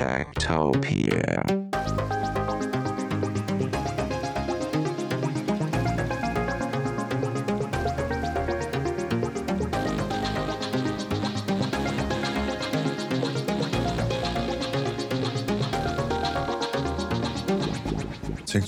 Techtopia.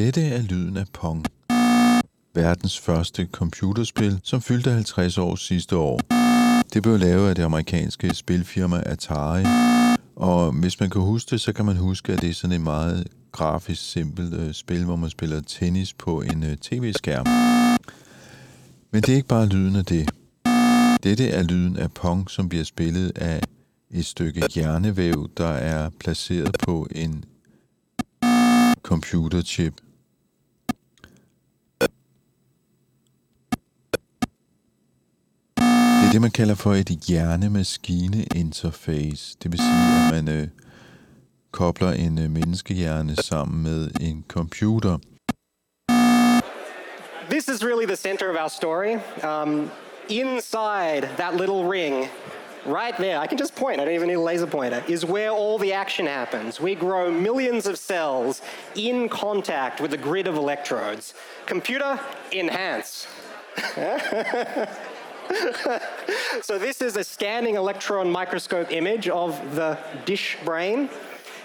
Dette er lyden af Pong. Verdens første computerspil, som fyldte 50 år sidste år. Det blev lavet af det amerikanske spilfirma Atari, og hvis man kan huske det, så kan man huske, at det er sådan et meget grafisk simpelt øh, spil, hvor man spiller tennis på en øh, tv-skærm. Men det er ikke bare lyden af det. Dette er lyden af Pong, som bliver spillet af et stykke hjernevæv, der er placeret på en computerchip. Det man kalder for et. Det vil sige, at man øh, kobler en øh, menneskehjerne sammen med en computer. This is really the center of our story. Um, inside that little ring, right there, I can just point, I don't even need a laser pointer, is where all the action happens. We grow millions of cells in contact with a grid of electrodes. Computer, enhance. so this is a scanning electron microscope image of the dish brain.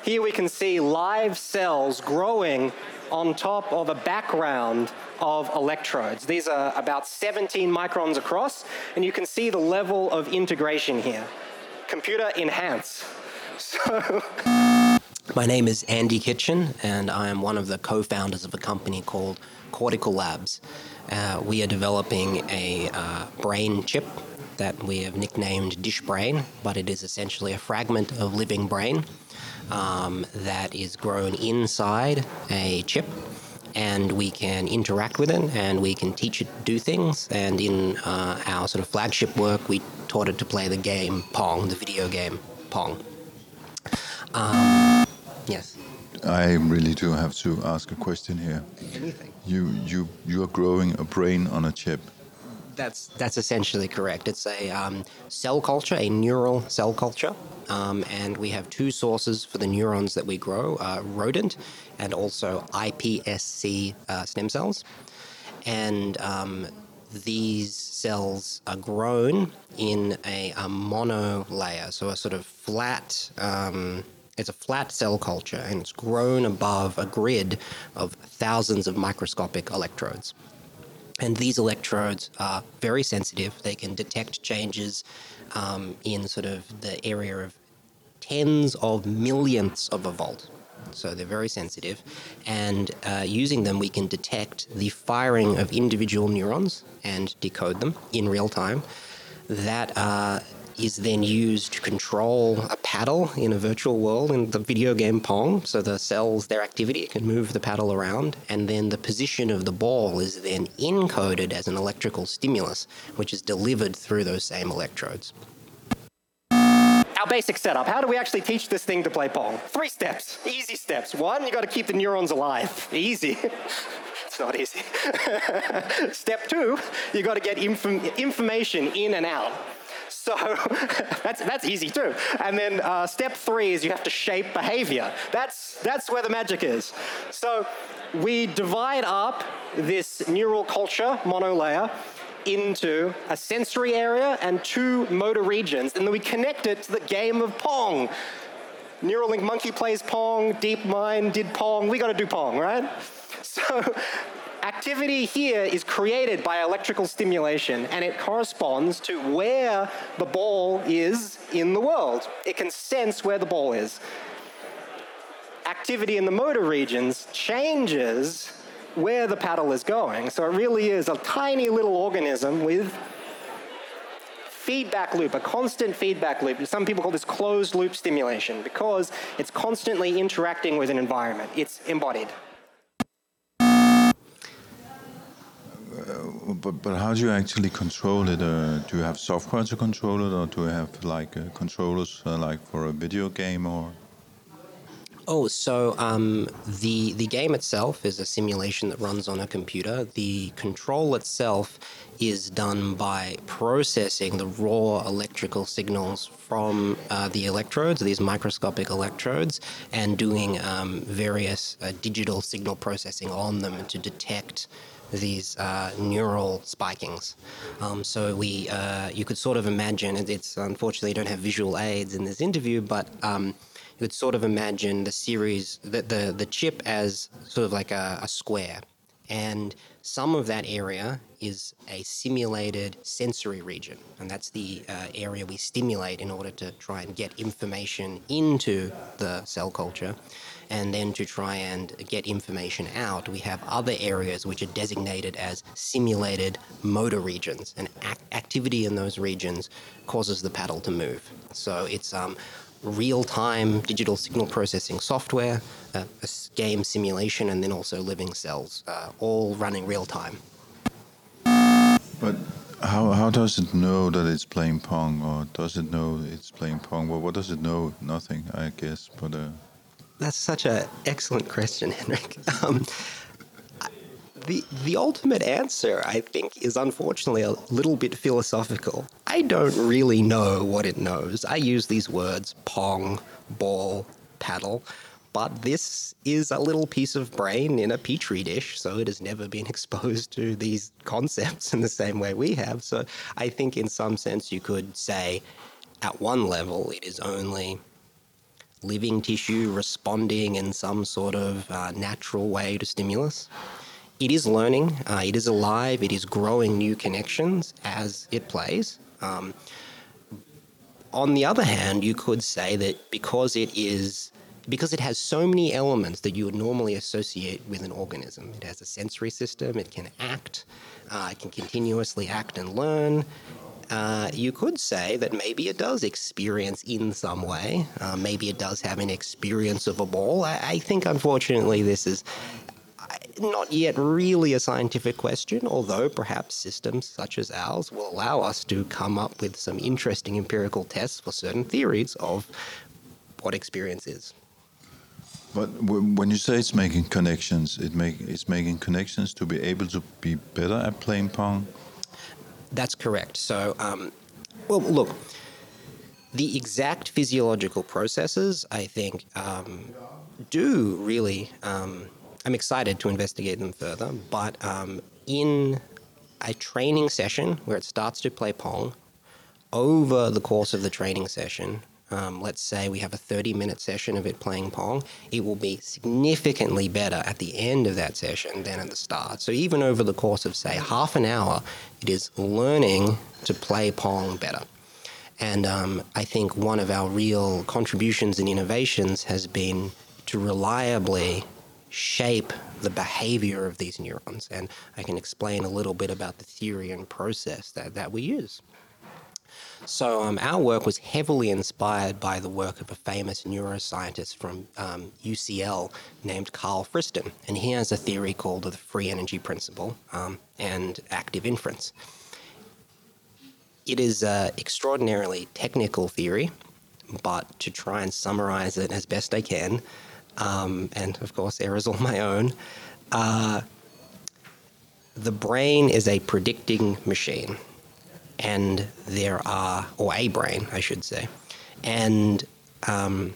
Here we can see live cells growing on top of a background of electrodes. These are about 17 microns across, and you can see the level of integration here. Computer enhance. So My name is Andy Kitchen, and I am one of the co founders of a company called Cortical Labs. Uh, we are developing a uh, brain chip that we have nicknamed Dish Brain, but it is essentially a fragment of living brain um, that is grown inside a chip. And we can interact with it and we can teach it to do things. And in uh, our sort of flagship work, we taught it to play the game Pong, the video game Pong. Um, yes. I really do have to ask a question here. Anything. You you you are growing a brain on a chip. That's that's essentially correct. It's a um, cell culture, a neural cell culture, um, and we have two sources for the neurons that we grow: uh, rodent and also iPSC uh, stem cells. And um, these cells are grown in a, a mono layer, so a sort of flat. Um, it's a flat cell culture, and it's grown above a grid of thousands of microscopic electrodes. And these electrodes are very sensitive. They can detect changes um, in sort of the area of tens of millionths of a volt. So they're very sensitive. And uh, using them, we can detect the firing of individual neurons and decode them in real time. That uh, is then used to control a paddle in a virtual world in the video game Pong. So the cells, their activity can move the paddle around, and then the position of the ball is then encoded as an electrical stimulus, which is delivered through those same electrodes. our basic setup. How do we actually teach this thing to play Pong? Three steps, easy steps. One, you got to keep the neurons alive. Easy. it's not easy. Step two, you got to get inform- information in and out. So that's, that's easy too. And then uh, step three is you have to shape behavior. That's, that's where the magic is. So we divide up this neural culture monolayer into a sensory area and two motor regions, and then we connect it to the game of Pong. Neuralink Monkey plays Pong, DeepMind did Pong, we gotta do Pong, right? So activity here is created by electrical stimulation and it corresponds to where the ball is in the world. It can sense where the ball is. Activity in the motor regions changes where the paddle is going. So it really is a tiny little organism with feedback loop, a constant feedback loop. Some people call this closed loop stimulation because it's constantly interacting with an environment. It's embodied. But, but how do you actually control it? Uh, do you have software to control it, or do you have like uh, controllers uh, like for a video game, or? Oh, so um, the the game itself is a simulation that runs on a computer. The control itself is done by processing the raw electrical signals from uh, the electrodes, these microscopic electrodes, and doing um, various uh, digital signal processing on them to detect these uh, neural spikings. Um, so we, uh, you could sort of imagine, it's unfortunately you don't have visual aids in this interview, but um, you could sort of imagine the series, the, the, the chip as sort of like a, a square. And some of that area is a simulated sensory region, and that's the uh, area we stimulate in order to try and get information into the cell culture. And then to try and get information out, we have other areas which are designated as simulated motor regions, and ac- activity in those regions causes the paddle to move. So it's um, real time digital signal processing software, uh, a game simulation, and then also living cells, uh, all running real time. But how, how does it know that it's playing Pong, or does it know it's playing Pong? Well, what does it know? Nothing, I guess. But uh... that's such an excellent question, Henrik. Um, the the ultimate answer, I think, is unfortunately a little bit philosophical. I don't really know what it knows. I use these words pong, ball, paddle, but this is a little piece of brain in a petri dish, so it has never been exposed to these concepts in the same way we have. So I think, in some sense, you could say, at one level, it is only living tissue responding in some sort of uh, natural way to stimulus it is learning, uh, it is alive, it is growing new connections as it plays. Um, on the other hand, you could say that because it is because it has so many elements that you would normally associate with an organism. It has a sensory system, it can act, uh, it can continuously act and learn. Uh, you could say that maybe it does experience in some way. Uh, maybe it does have an experience of a ball. I, I think, unfortunately, this is not yet really a scientific question, although perhaps systems such as ours will allow us to come up with some interesting empirical tests for certain theories of what experience is. But when you say it's making connections, it make it's making connections to be able to be better at playing pong. That's correct. So, um, well, look, the exact physiological processes, I think, um, do really um, I'm excited to investigate them further. But um, in a training session where it starts to play Pong, over the course of the training session, um, let's say we have a 30 minute session of it playing Pong, it will be significantly better at the end of that session than at the start. So, even over the course of, say, half an hour, it is learning to play Pong better. And um, I think one of our real contributions and innovations has been to reliably shape the behavior of these neurons. And I can explain a little bit about the theory and process that, that we use. So, um, our work was heavily inspired by the work of a famous neuroscientist from um, UCL named Karl Friston. And he has a theory called the free energy principle um, and active inference. It is an extraordinarily technical theory, but to try and summarize it as best I can, um, and of course, errors all my own. Uh, the brain is a predicting machine, and there are, or a brain, I should say, and um,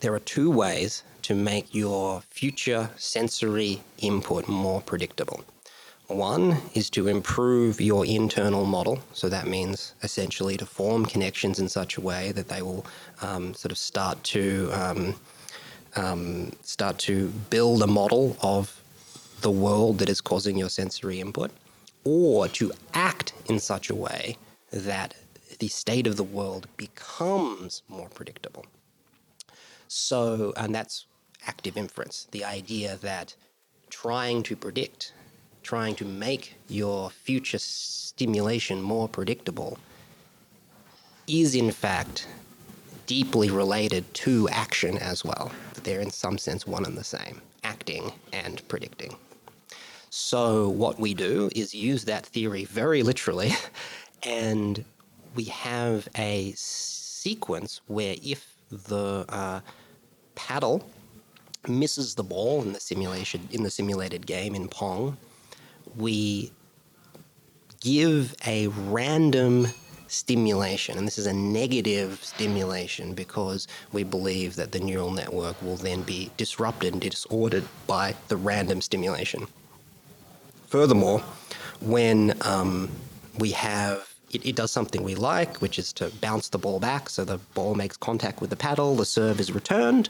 there are two ways to make your future sensory input more predictable. One is to improve your internal model. So that means essentially to form connections in such a way that they will um, sort of start to um, um, start to build a model of the world that is causing your sensory input, or to act in such a way that the state of the world becomes more predictable. So, and that's active inference the idea that trying to predict, trying to make your future stimulation more predictable is in fact deeply related to action as well. They're in some sense one and the same acting and predicting. So, what we do is use that theory very literally, and we have a sequence where if the uh, paddle misses the ball in the simulation in the simulated game in Pong, we give a random stimulation, and this is a negative stimulation because we believe that the neural network will then be disrupted and disordered by the random stimulation. Furthermore, when um, we have it, it, does something we like, which is to bounce the ball back so the ball makes contact with the paddle, the serve is returned.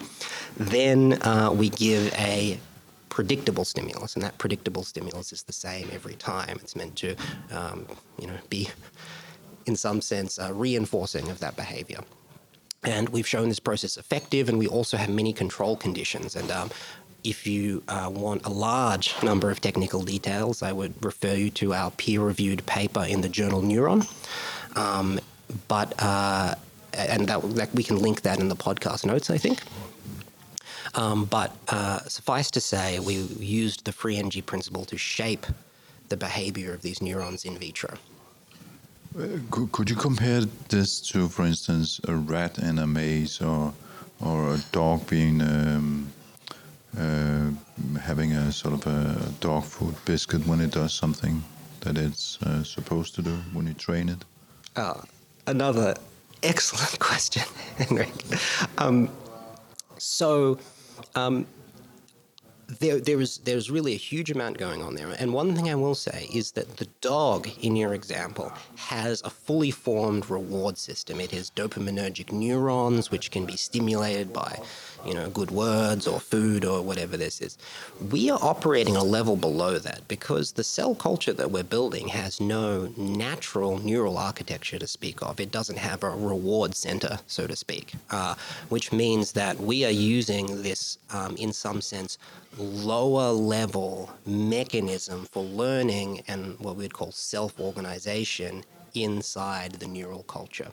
Then uh, we give a predictable stimulus, and that predictable stimulus is the same every time. It's meant to, um, you know, be in some sense uh, reinforcing of that behavior. And we've shown this process effective, and we also have many control conditions. And um, if you uh, want a large number of technical details, I would refer you to our peer reviewed paper in the journal Neuron. Um, but, uh, and that, that, we can link that in the podcast notes, I think. Um, but uh, suffice to say, we used the free energy principle to shape the behavior of these neurons in vitro. Uh, could you compare this to, for instance, a rat in a maze or, or a dog being um, uh, having a sort of a dog food biscuit when it does something that it's uh, supposed to do when you train it? Uh, another excellent question, Henrik. Um, so, um, there, there is there's really a huge amount going on there. And one thing I will say is that the dog in your example has a fully formed reward system. It has dopaminergic neurons which can be stimulated by, you know, good words or food or whatever this is. We are operating a level below that because the cell culture that we're building has no natural neural architecture to speak of. It doesn't have a reward center, so to speak, uh, which means that we are using this, um, in some sense, lower level mechanism for learning and what we'd call self organization inside the neural culture.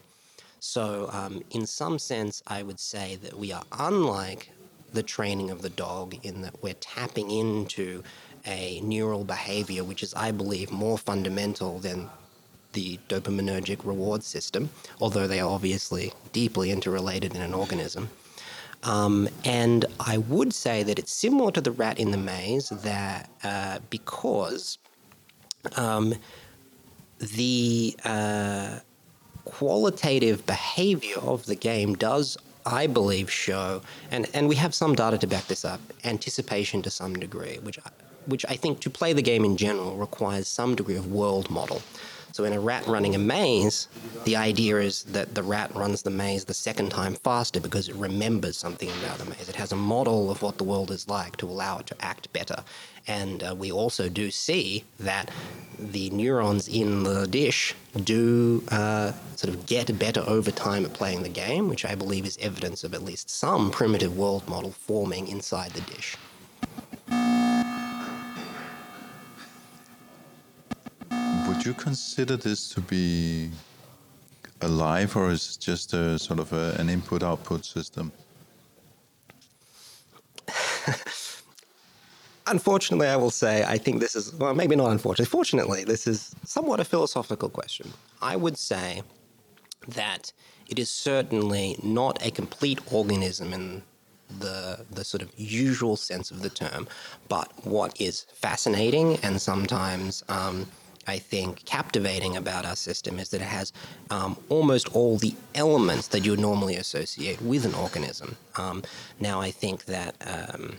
So, um, in some sense, I would say that we are unlike the training of the dog in that we're tapping into a neural behavior which is, I believe, more fundamental than the dopaminergic reward system, although they are obviously deeply interrelated in an organism. Um, and I would say that it's similar to the rat in the maze that uh, because um, the uh, qualitative behavior of the game does, I believe, show, and, and we have some data to back this up, anticipation to some degree, which, which I think to play the game in general requires some degree of world model. So in a rat running a maze, the idea is that the rat runs the maze the second time faster because it remembers something about the maze. It has a model of what the world is like to allow it to act better. And uh, we also do see that the neurons in the dish do uh, sort of get better over time at playing the game, which I believe is evidence of at least some primitive world model forming inside the dish. Would you consider this to be alive, or is it just a sort of a, an input-output system? unfortunately, I will say I think this is well, maybe not unfortunately. Fortunately, this is somewhat a philosophical question. I would say that it is certainly not a complete organism in the the sort of usual sense of the term, but what is fascinating and sometimes um, I think, captivating about our system is that it has um, almost all the elements that you would normally associate with an organism. Um, now, I think that. Um,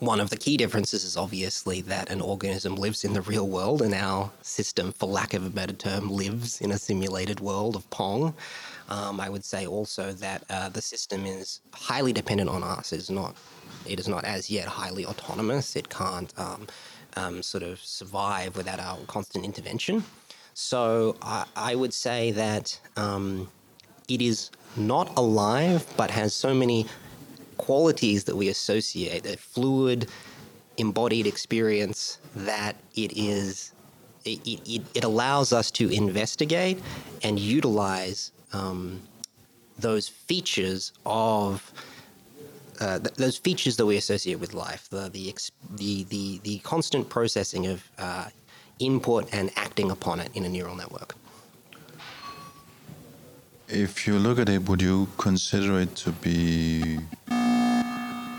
one of the key differences is obviously that an organism lives in the real world, and our system, for lack of a better term, lives in a simulated world of Pong. Um, I would say also that uh, the system is highly dependent on us. It's not it is not as yet highly autonomous. It can't um, sort of survive without our constant intervention. So I, I would say that um, it is not alive, but has so many qualities that we associate, a fluid, embodied experience that it is. It, it, it allows us to investigate and utilize um, those features of uh, th- those features that we associate with life, the the ex- the, the, the constant processing of uh, input and acting upon it in a neural network. If you look at it, would you consider it to be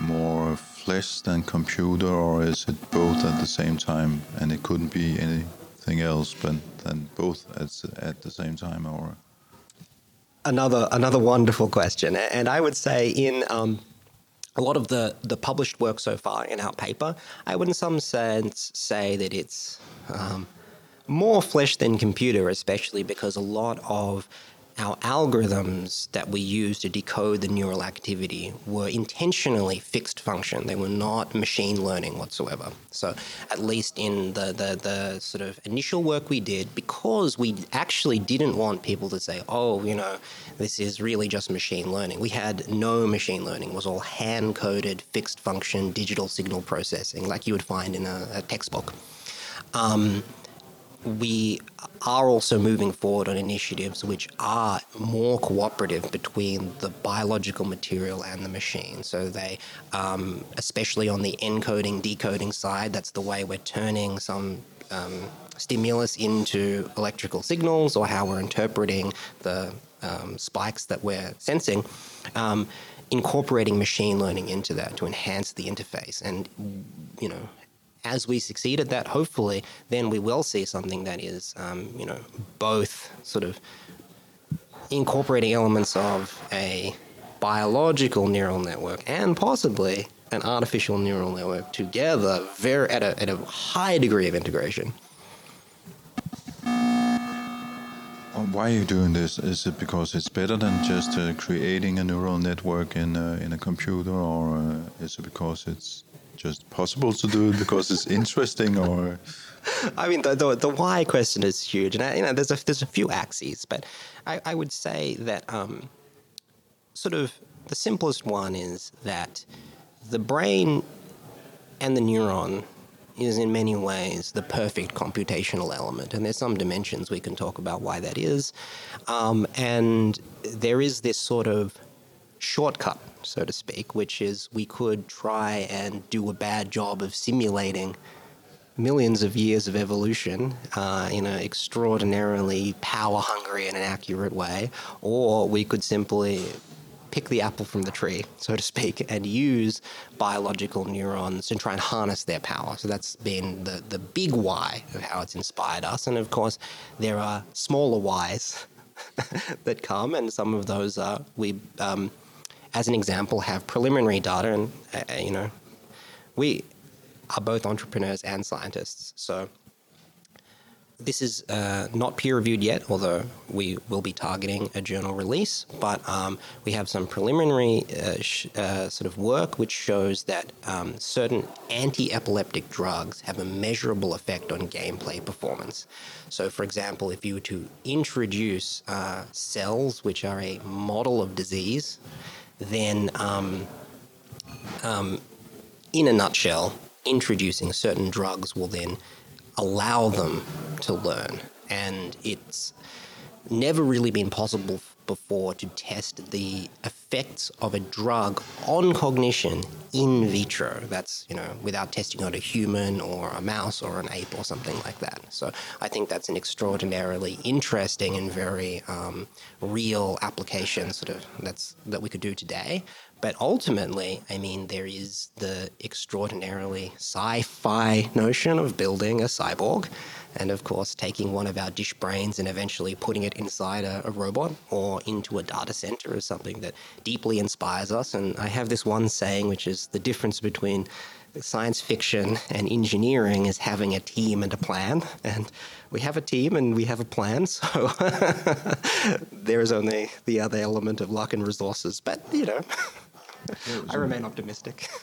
more flesh than computer, or is it both at the same time, and it couldn't be anything else but than both at at the same time, or? Another another wonderful question, and I would say in um, a lot of the the published work so far in our paper, I would in some sense say that it's um, more flesh than computer, especially because a lot of our algorithms that we use to decode the neural activity were intentionally fixed function. They were not machine learning whatsoever. So, at least in the, the, the sort of initial work we did, because we actually didn't want people to say, oh, you know, this is really just machine learning. We had no machine learning. It was all hand coded, fixed function, digital signal processing, like you would find in a, a textbook. Um, we are also moving forward on initiatives which are more cooperative between the biological material and the machine. So they, um, especially on the encoding decoding side, that's the way we're turning some um, stimulus into electrical signals or how we're interpreting the um, spikes that we're sensing. Um, incorporating machine learning into that to enhance the interface and you know as we succeed at that, hopefully, then we will see something that is, um, you know, both sort of incorporating elements of a biological neural network and possibly an artificial neural network together very at a, at a high degree of integration. Why are you doing this? Is it because it's better than just uh, creating a neural network in in a computer, or uh, is it because it's just possible to do it because it's interesting or? I mean the, the, the why question is huge and I, you know there's a there's a few axes but I, I would say that um, sort of the simplest one is that the brain and the neuron is in many ways the perfect computational element and there's some dimensions we can talk about why that is um, and there is this sort of shortcut so to speak, which is we could try and do a bad job of simulating millions of years of evolution uh, in an extraordinarily power hungry and an accurate way, or we could simply pick the apple from the tree, so to speak, and use biological neurons and try and harness their power. So that's been the, the big why of how it's inspired us. And of course, there are smaller whys that come, and some of those are we. Um, as an example, have preliminary data, and uh, uh, you know, we are both entrepreneurs and scientists, so this is uh, not peer reviewed yet, although we will be targeting a journal release. But um, we have some preliminary uh, sh- uh, sort of work which shows that um, certain anti epileptic drugs have a measurable effect on gameplay performance. So, for example, if you were to introduce uh, cells which are a model of disease, then, um, um, in a nutshell, introducing certain drugs will then allow them to learn. And it's never really been possible before to test the effects of a drug on cognition in vitro. That's, you know, without testing on a human or a mouse or an ape or something like that. So I think that's an extraordinarily interesting and very um, real application sort of that's that we could do today. But ultimately, I mean, there is the extraordinarily sci fi notion of building a cyborg and of course taking one of our dish brains and eventually putting it inside a, a, robot or into a data center is something that deeply inspires us. And i have this one saying which is the difference between science fiction and engineering is having a team and a plan. And we have a team and we have a plan so there is only the other element of luck and resources. But you know I remain optimistic.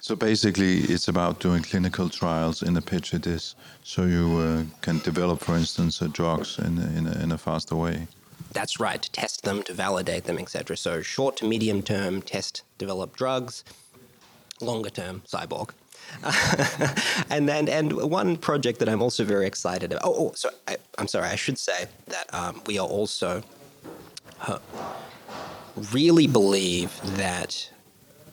So basically, it's about doing clinical trials in a petri dish, so you uh, can develop, for instance, uh, drugs in a, in, a, in a faster way. That's right, to test them, to validate them, etc. So short to medium term, test, develop drugs. Longer term, cyborg. and then, and one project that I'm also very excited about. Oh, oh so I, am sorry. I should say that um, we are also uh, really believe that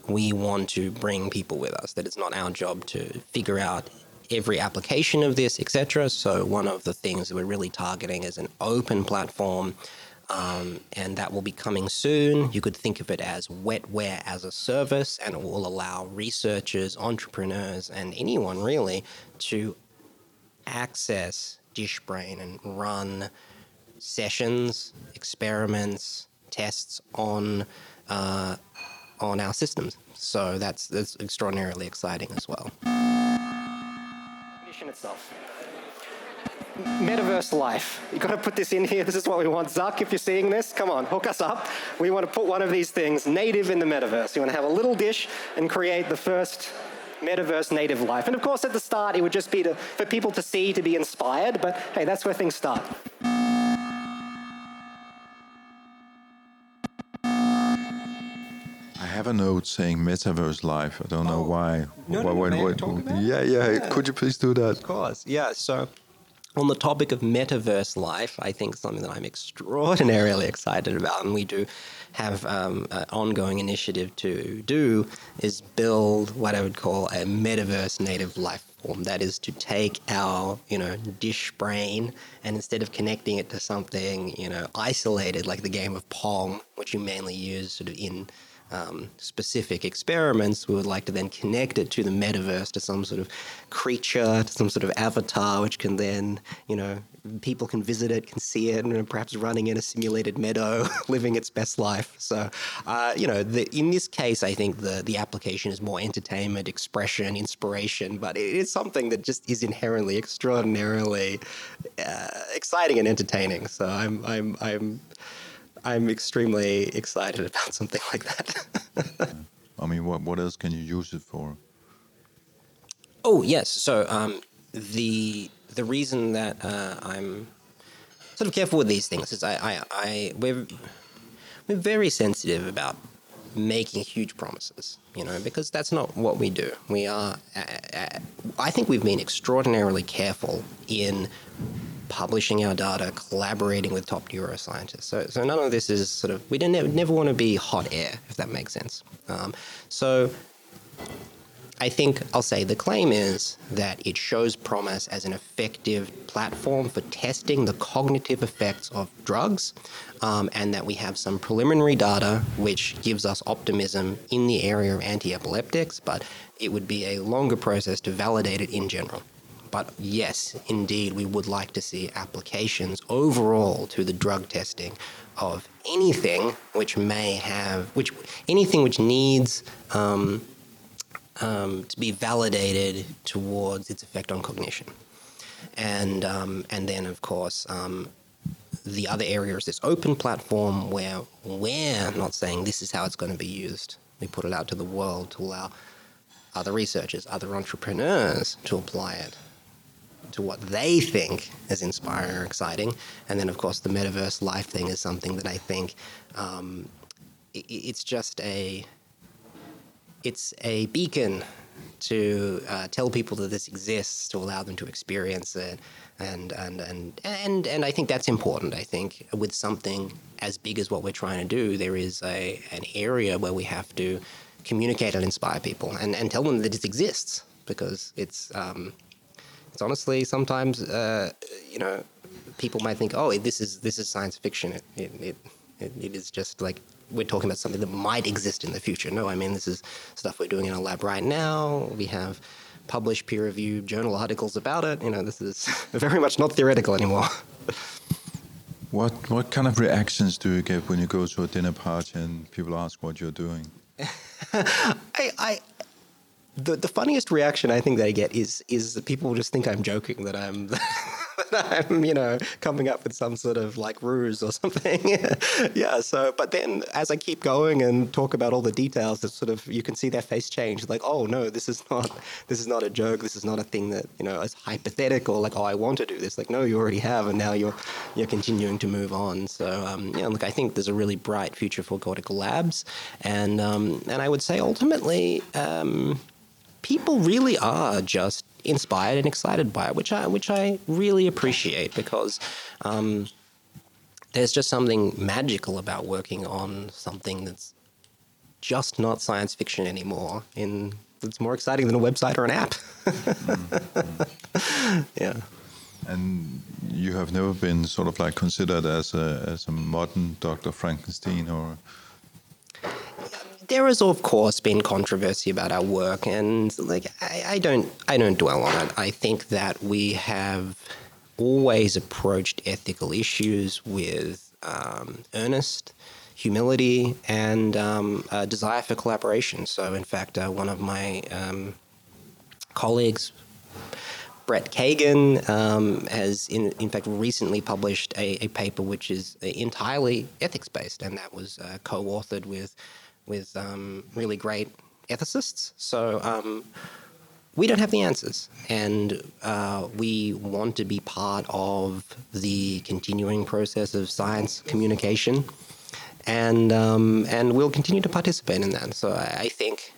we want to bring people with us. That it's not our job to figure out every application of this, etc. So one of the things that we're really targeting is an open platform. Um, and that will be coming soon. You could think of it as wetware as a service, and it will allow researchers, entrepreneurs, and anyone really to access DishBrain and run sessions, experiments, tests on uh, on our systems. So that's that's extraordinarily exciting as well. Mission itself. Metaverse life. You've got to put this in here. This is what we want. Zuck, if you're seeing this, come on, hook us up. We want to put one of these things native in the metaverse. You want to have a little dish and create the first metaverse native life. And of course, at the start, it would just be to, for people to see, to be inspired. But hey, that's where things start. Have a note saying Metaverse Live. I don't know Oh. why. No, why, no, why- I why- talk about it? yeah, yeah, Could you please do that? Of course, yeah. So, on the topic of metaverse life, I think something that I'm extraordinarily excited about, and we do have um, an ongoing initiative to do, is build what I would call a metaverse native life form. That is to take our, you know, dish brain and instead of connecting it to something, you know, isolated like the game of Pong, which you mainly use sort of in um, specific experiments, we would like to then connect it to the metaverse, to some sort of creature, to some sort of avatar, which can then, you know, people can visit it, can see it, and perhaps running in a simulated meadow, living its best life. So, uh, you know, the, in this case, I think the the application is more entertainment, expression, inspiration, but it is something that just is inherently extraordinarily uh, exciting and entertaining. So, I'm I'm I'm I'm extremely excited about something like that. I mean, what what else can you use it for? oh yes, so um, the the reason that uh, I'm sort of careful with these things is I, I, I we're we're very sensitive about making huge promises, you know, because that's not what we do. We are, uh, uh, I think we've been extraordinarily careful in publishing our data, collaborating with top neuroscientists. So, so none of this is sort of, we never, never want to be hot air, if that makes sense. Um, so I think I'll say the claim is that it shows promise as an effective platform for testing the cognitive effects of drugs, um, and that we have some preliminary data which gives us optimism in the area of anti epileptics, but it would be a longer process to validate it in general. But yes, indeed, we would like to see applications overall to the drug testing of anything which may have, which anything which needs. Um, um, to be validated towards its effect on cognition. And, um, and then, of course, um, the other area is this open platform where we're not saying this is how it's going to be used. We put it out to the world to allow other researchers, other entrepreneurs to apply it to what they think is inspiring or exciting. And then, of course, the metaverse life thing is something that I think um, i- i- it's just a it's a beacon to uh, tell people that this exists, to allow them to experience it, and and and and and I think that's important. I think with something as big as what we're trying to do, there is a an area where we have to communicate and inspire people, and and tell them that it exists because it's um, it's honestly sometimes uh, you know people might think, oh, this is this is science fiction. It it, it, it, is just like we're talking about something that might exist in the future. No, I mean this is stuff we're doing in our lab right now. We have published peer-reviewed journal articles about it. You know, this is very much not theoretical anymore. What what kind of reactions do you get when you go to a dinner party and people ask what you're doing? I, I the, the funniest reaction I think I get is is that people just think I'm joking that I'm that I'm, you know, coming up with some sort of like ruse or something. yeah. So, but then as I keep going and talk about all the details, it's sort of you can see their face change. Like, oh no, this is not this is not a joke. This is not a thing that you know is hypothetical. Like, oh, I want to do this. Like, no, you already have, and now you're you're continuing to move on. So, um, yeah, look, I think there's a really bright future for Cortical Labs, and um, and I would say ultimately. Um, people really are just inspired and excited by it, which I which I really appreciate because um, there's just something magical about working on something that's just not science fiction anymore. In it's more exciting than a website or an app. yeah. And you have never been sort of like considered as a as a modern Dr. Frankenstein or there has of course been controversy about our work and like I, I, don't I don't dwell on it. I think that we have always approached ethical issues with um, earnest humility and um, a desire for collaboration. So in fact, uh, one of my um, colleagues, Brett Kagan um, has, in, in fact, recently published a, a, paper which is entirely ethics based, and that was uh, co authored with with um, really great ethicists. So um, we don't have the answers, and uh, we want to be part of the continuing process of science communication, and um, and we'll continue to participate in that. So I, I think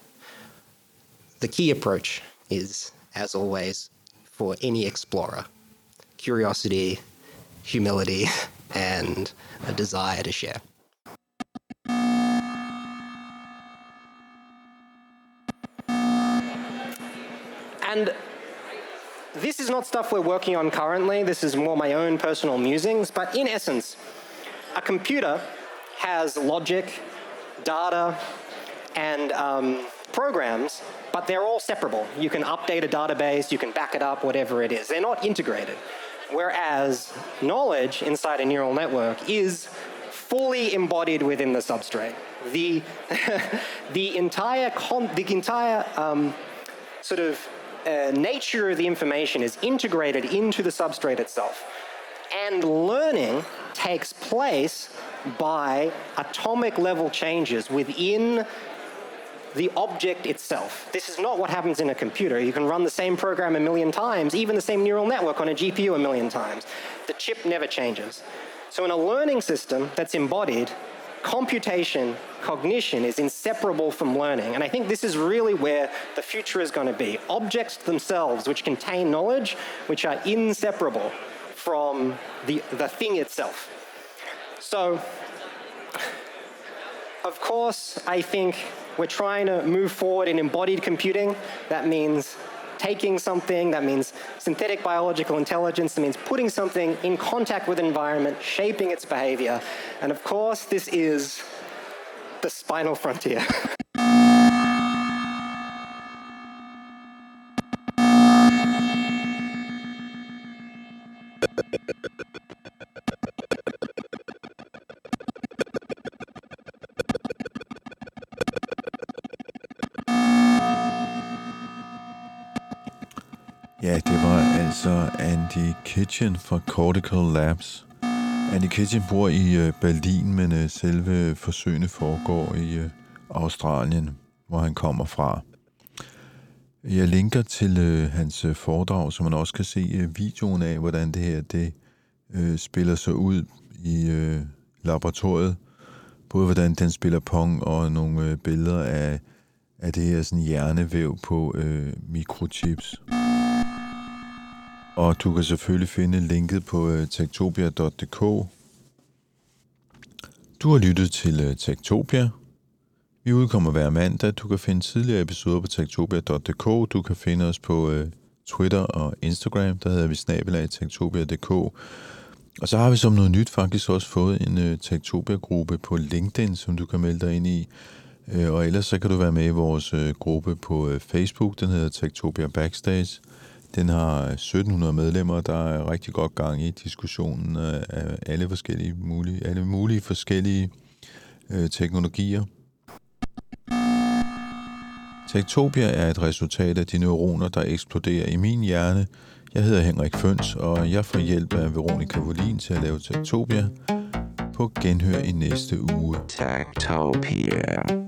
the key approach is, as always, for any explorer, curiosity, humility, and a desire to share. And this is not stuff we're working on currently. This is more my own personal musings. But in essence, a computer has logic, data, and um, programs, but they're all separable. You can update a database, you can back it up, whatever it is. They're not integrated. Whereas knowledge inside a neural network is fully embodied within the substrate. The, the entire, the entire um, sort of uh, nature of the information is integrated into the substrate itself. And learning takes place by atomic level changes within the object itself. This is not what happens in a computer. You can run the same program a million times, even the same neural network on a GPU a million times. The chip never changes. So in a learning system that's embodied, computation, cognition is inseparable from learning. And I think this is really where the future is going to be. Objects themselves, which contain knowledge, which are inseparable from the, the thing itself. So, of course, I think we're trying to move forward in embodied computing. That means taking something, that means synthetic biological intelligence, that means putting something in contact with environment, shaping its behavior. And of course, this is the spinal frontier. altså Andy Kitchen fra Cortical Labs. Andy Kitchen bor i øh, Berlin, men øh, selve forsøgene foregår i øh, Australien, hvor han kommer fra. Jeg linker til hans foredrag, så man også kan se videoen af, hvordan det her det spiller sig ud i laboratoriet. Både hvordan den spiller pong og nogle billeder af, af det her sådan hjernevæv på øh, mikrochips. Og du kan selvfølgelig finde linket på øh, tektopia.dk. Du har lyttet til øh, Tektopia. Vi udkommer hver mandag. Du kan finde tidligere episoder på tektopia.dk. Du kan finde os på øh, Twitter og Instagram. Der hedder vi snabelag tektopia.dk. Og så har vi som noget nyt faktisk også fået en Tektopia-gruppe på LinkedIn, som du kan melde dig ind i. Og ellers så kan du være med i vores gruppe på Facebook. Den hedder Tektopia Backstage. Den har 1700 medlemmer, der er rigtig godt gang i diskussionen øh, af alle forskellige mulige, alle mulige forskellige øh, teknologier. Tektopia er et resultat af de neuroner, der eksploderer i min hjerne Jeg hedder Henrik Føns, og jeg får hjælp af Veronika Volin til at lave Tektopia på genhør i næste uge. Tektopia.